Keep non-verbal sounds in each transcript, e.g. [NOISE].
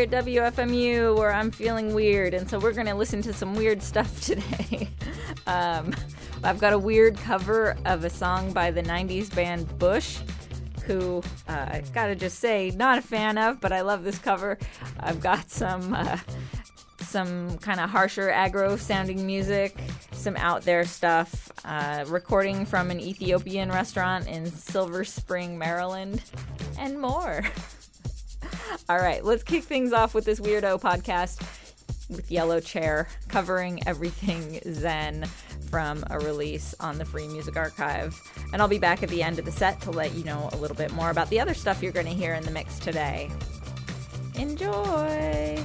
Here at WFMU, where I'm feeling weird, and so we're going to listen to some weird stuff [LAUGHS] today. um, I've got a weird cover of a song by the 90s band Bush, who uh, I gotta just say, not a fan of, but I love this cover. I've got some. Uh, some kind of harsher aggro sounding music, some out there stuff, uh, recording from an Ethiopian restaurant in Silver Spring, Maryland, and more. [LAUGHS] All right, let's kick things off with this weirdo podcast with Yellow Chair covering everything Zen from a release on the Free Music Archive. And I'll be back at the end of the set to let you know a little bit more about the other stuff you're going to hear in the mix today. Enjoy!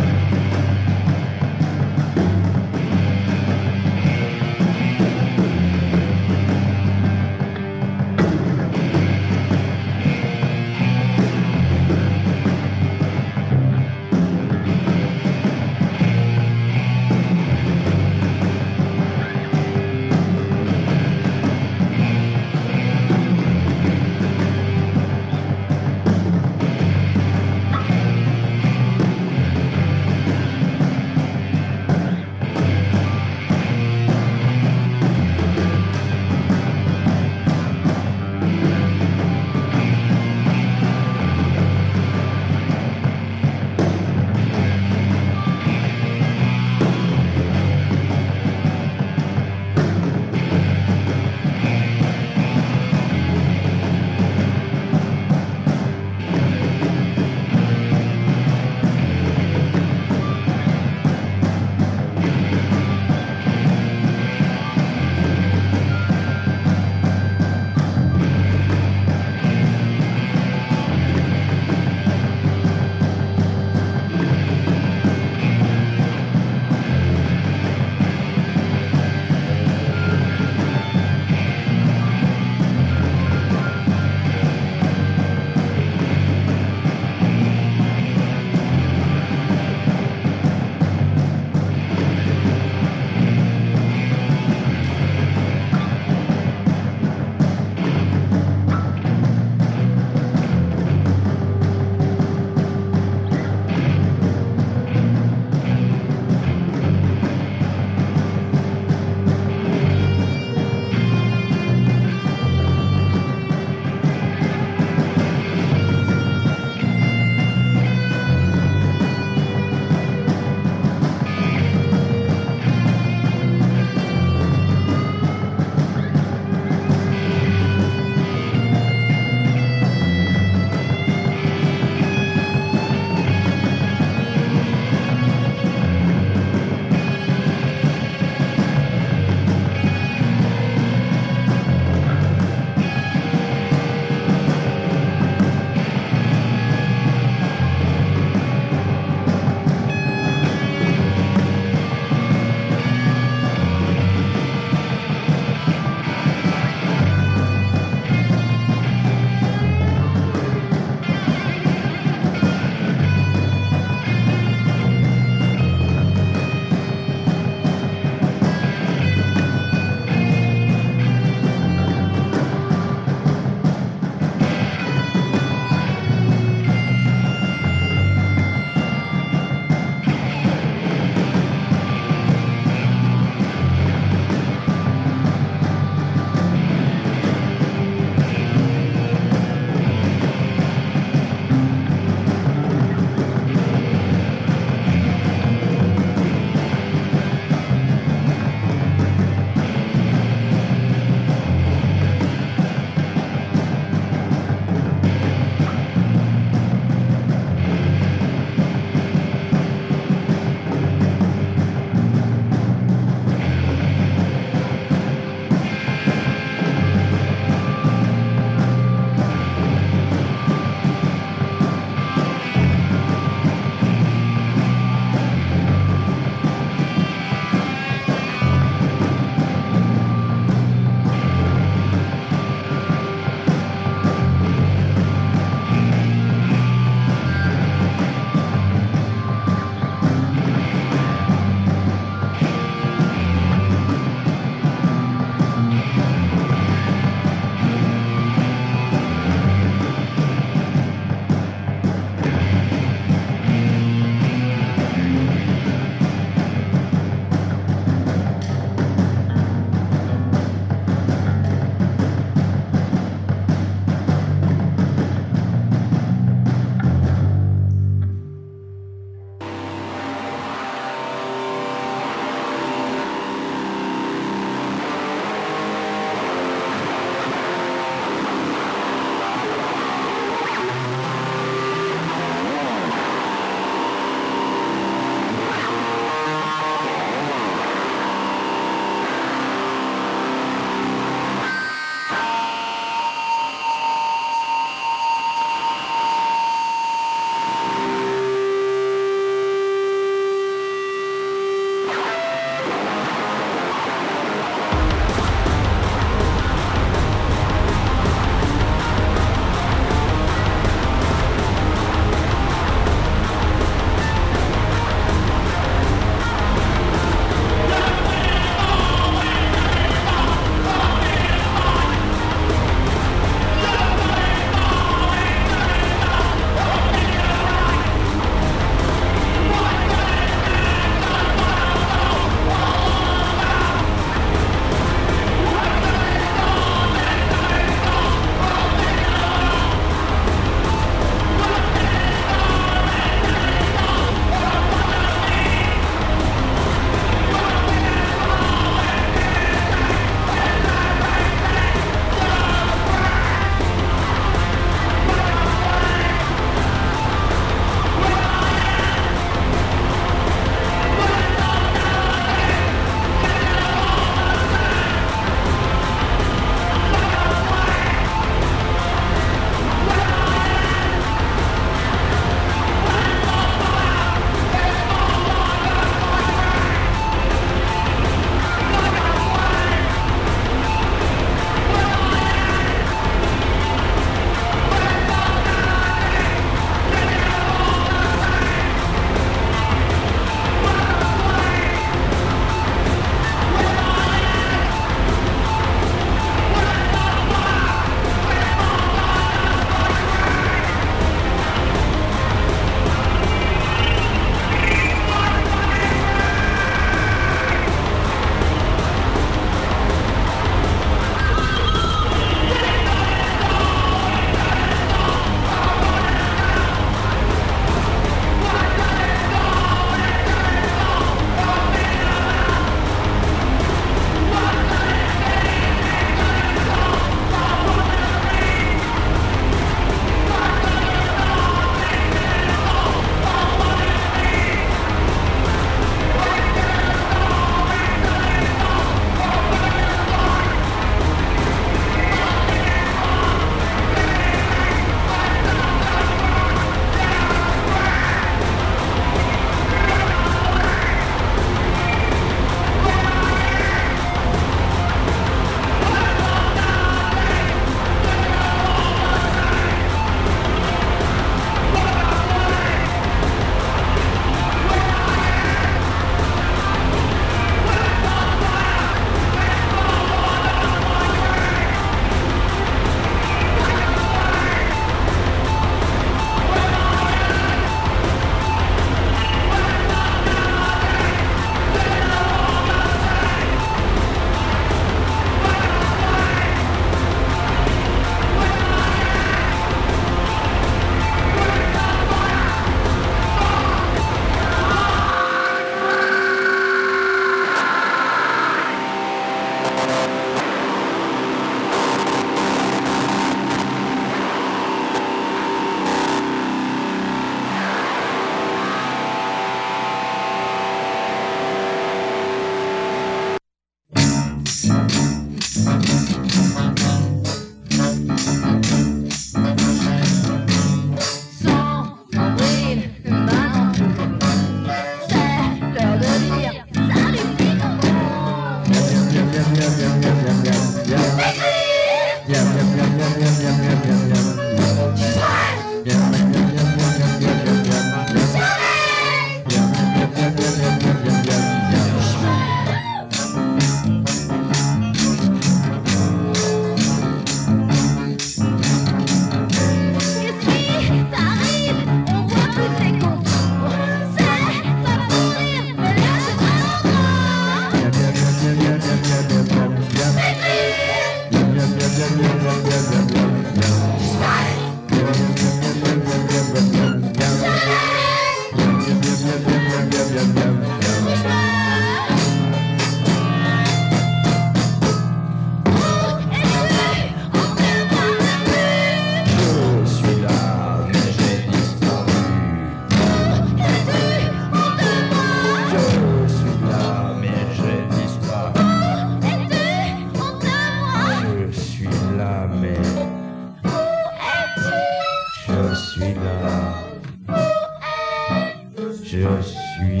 je suis,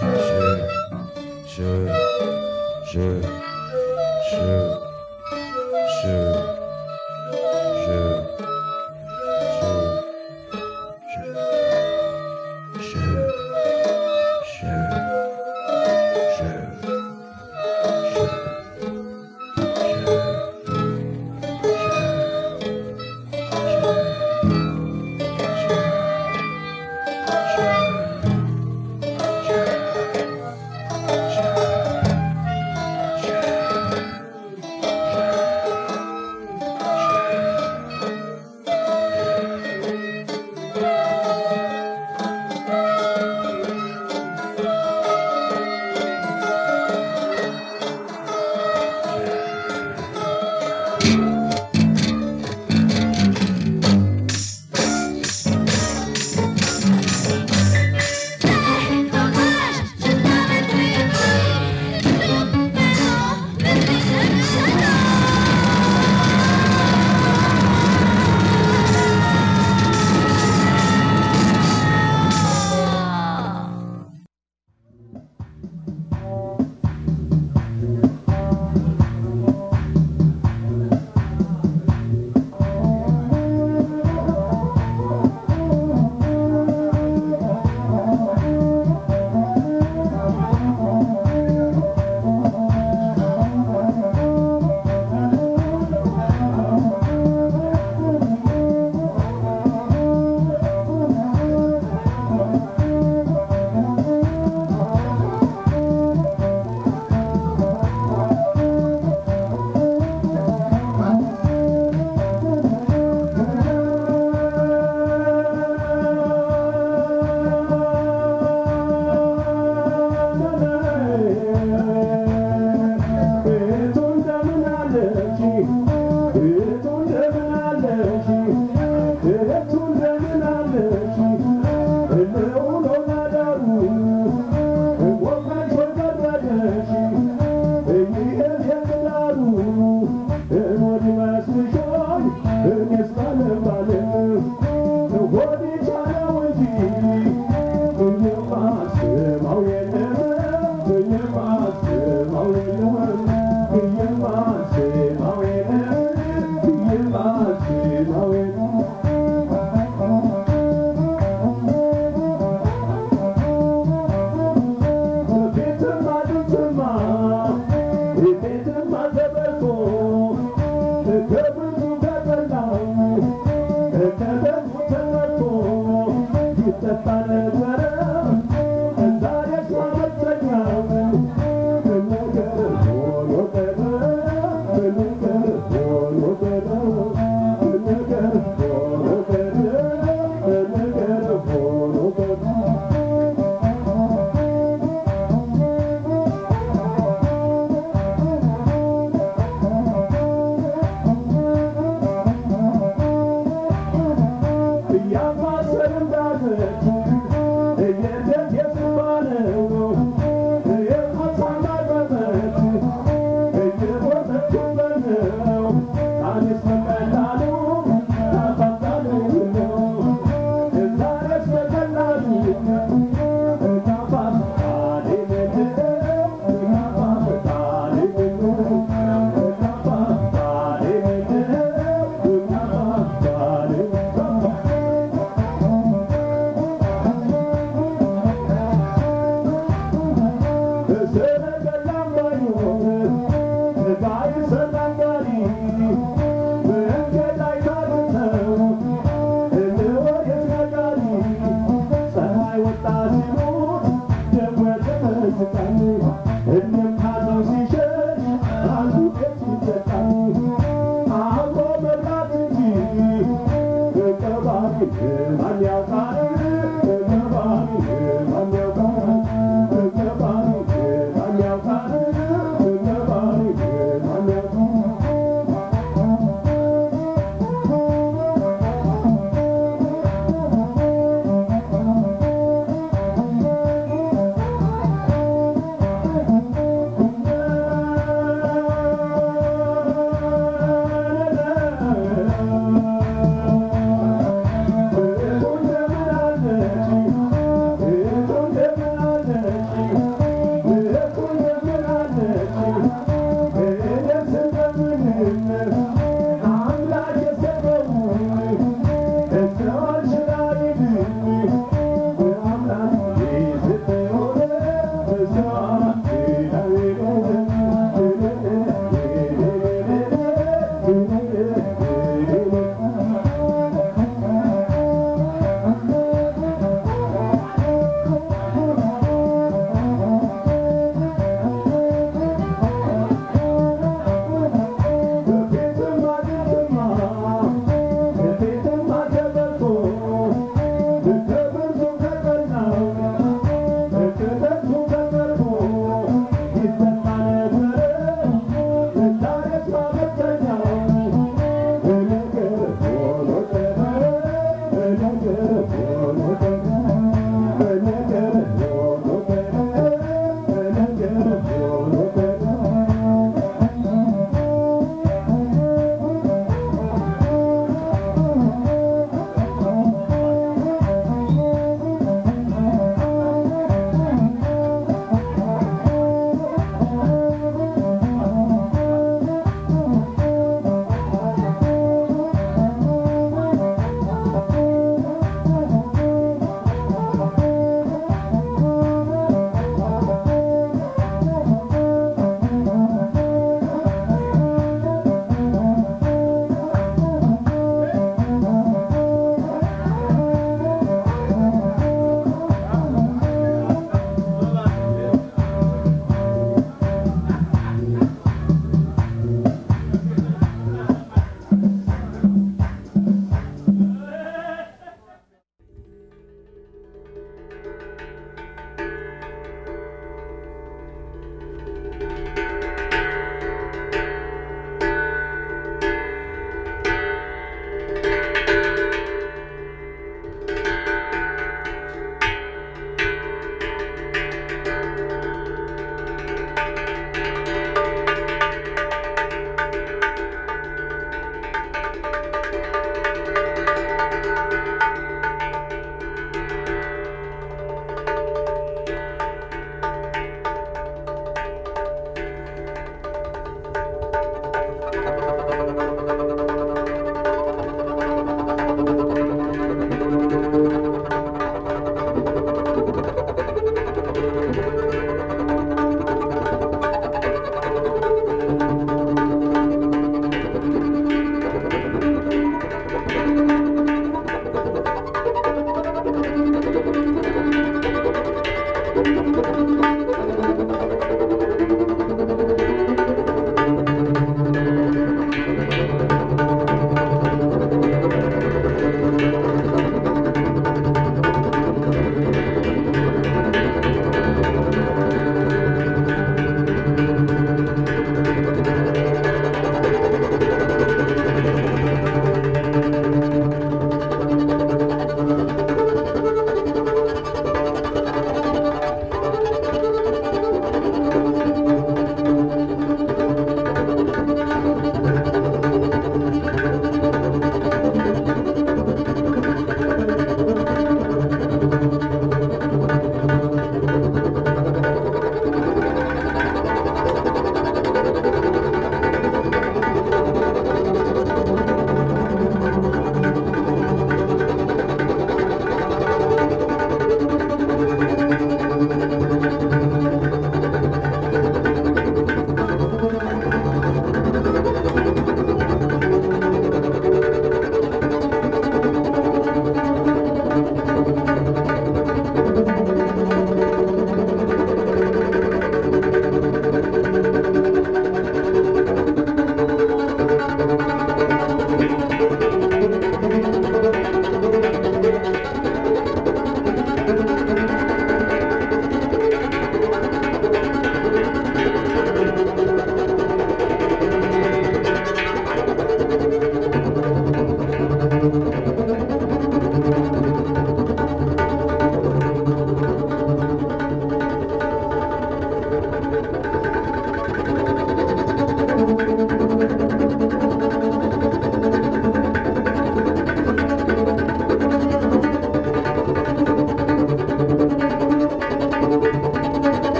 je, je, je, je.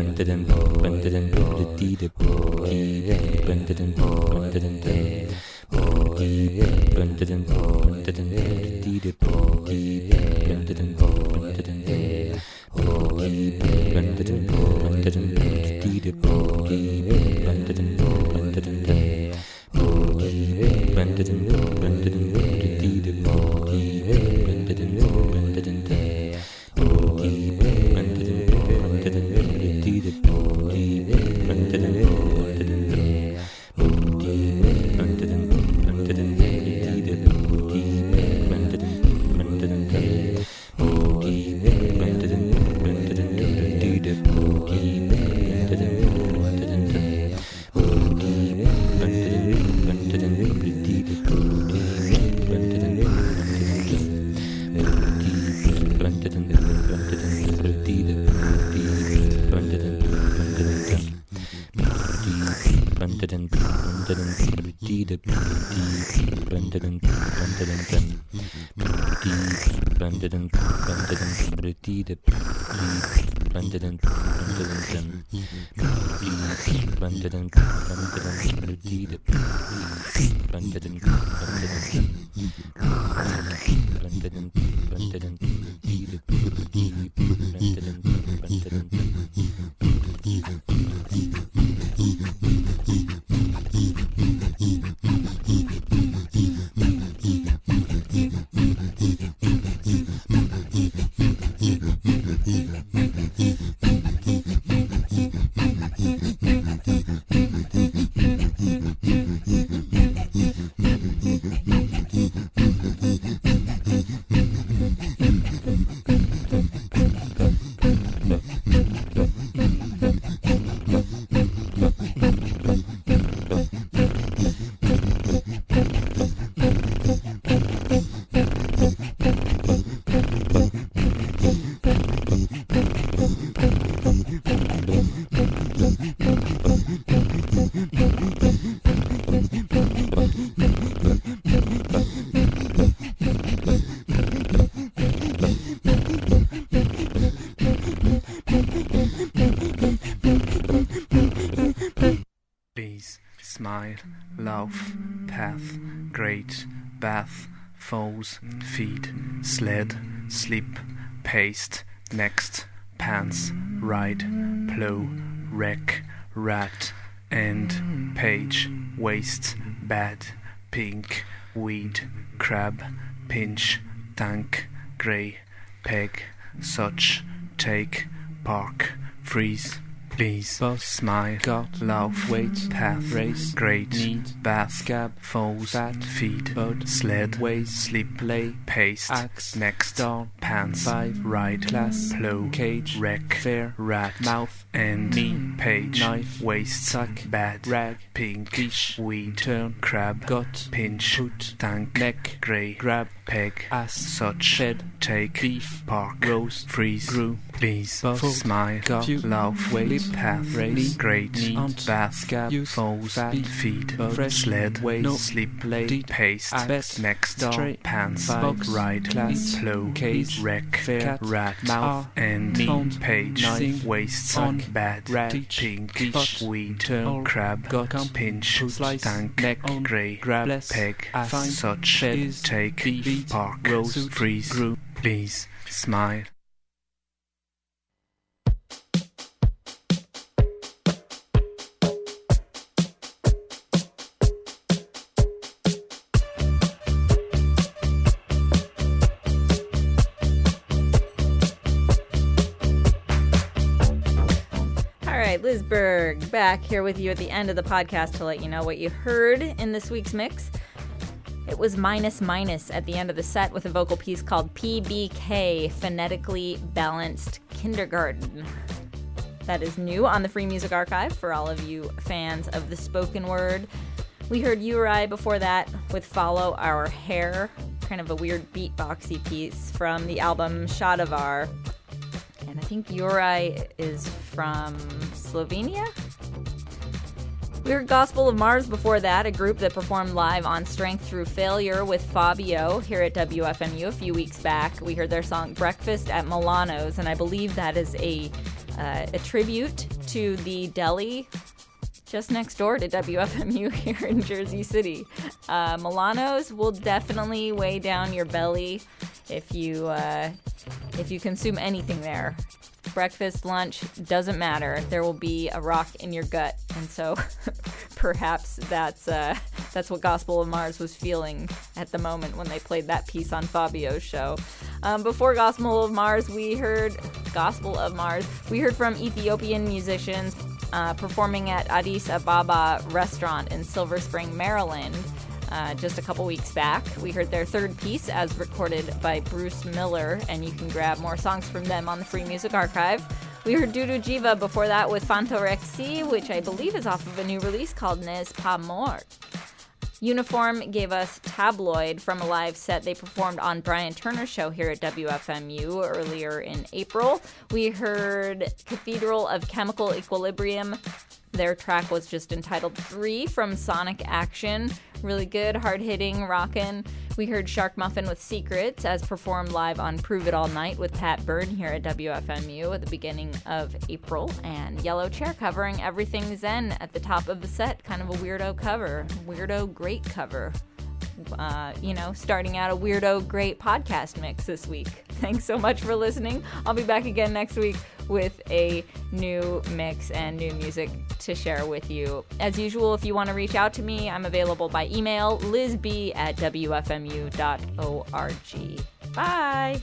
Brennt den Brennt den 밴드 보이 밴드든 밴드든 밴드든 love, path, great, bath, foes, feed, sled, sleep, paste, next, pants, ride, plow, wreck, rat, end, page, waste, bad, pink, weed, crab, pinch, tank, grey, peg, such, take, park, freeze. Please, Bus, smile, got, love, wait, path, race, great, need, bath, scab, foes, fat, feed, bud, sled, waste, sleep, play, paste, axe, next, down, pants, five, ride, class, plow, cage, wreck, fair, rat, mouth, end, knee, page, knife, waist, sack, bad, rag, pink, quiche, weed, turn, crab, gut, pinch, put, tank, neck, grey, grab, peg, as such, shed, take, beef, park, rose, freeze, grew, please, bus, smile, got, love, wait, path, race, great, need, aunt, bath, scab, use, foes, fat, feed, bud, fresh, sled, waste, no, sleep, play, deep, paste, axe, next, down, pants, box, ride, class, plow, cage, wreck, fair, cat, rat, mouth, end, knee, page, knife, waist, on, bad, rat, pink, quiche, weed, turn, crab, gut, pinch, slice, tank, neck, grey, grab, peg, find, such, take, beef, park, rose, suit, freeze, grew, please, smile. All right, Liz Berg back here with you at the end of the podcast to let you know what you heard in this week's mix. It was minus minus at the end of the set with a vocal piece called PBK Phonetically Balanced Kindergarten. That is new on the Free Music Archive for all of you fans of the spoken word. We heard Uri before that with Follow Our Hair, kind of a weird beatboxy piece from the album Shadavar. And I think Uri is from Slovenia. We heard Gospel of Mars before that, a group that performed live on Strength Through Failure with Fabio here at WFMU a few weeks back. We heard their song Breakfast at Milano's, and I believe that is a, uh, a tribute to the deli just next door to WFMU [LAUGHS] here in Jersey City. Uh, Milano's will definitely weigh down your belly if you uh, if you consume anything there. Breakfast, lunch doesn't matter. There will be a rock in your gut, and so [LAUGHS] perhaps that's uh, that's what Gospel of Mars was feeling at the moment when they played that piece on Fabio's show. Um, before Gospel of Mars, we heard Gospel of Mars. We heard from Ethiopian musicians uh, performing at Addis Ababa restaurant in Silver Spring, Maryland. Uh, just a couple weeks back. We heard their third piece as recorded by Bruce Miller, and you can grab more songs from them on the Free Music Archive. We heard Dudu Jiva before that with Fantorexi, which I believe is off of a new release called N'est pas mort. Uniform gave us Tabloid from a live set they performed on Brian Turner's show here at WFMU earlier in April. We heard Cathedral of Chemical Equilibrium. Their track was just entitled Three from Sonic Action. Really good, hard hitting, rockin'. We heard Shark Muffin with Secrets as performed live on Prove It All Night with Pat Byrne here at WFMU at the beginning of April. And Yellow Chair covering Everything Zen at the top of the set. Kind of a weirdo cover. Weirdo great cover. Uh, you know, starting out a weirdo great podcast mix this week. [LAUGHS] Thanks so much for listening. I'll be back again next week with a new mix and new music to share with you. As usual, if you want to reach out to me, I'm available by email lizb at wfmu.org. Bye.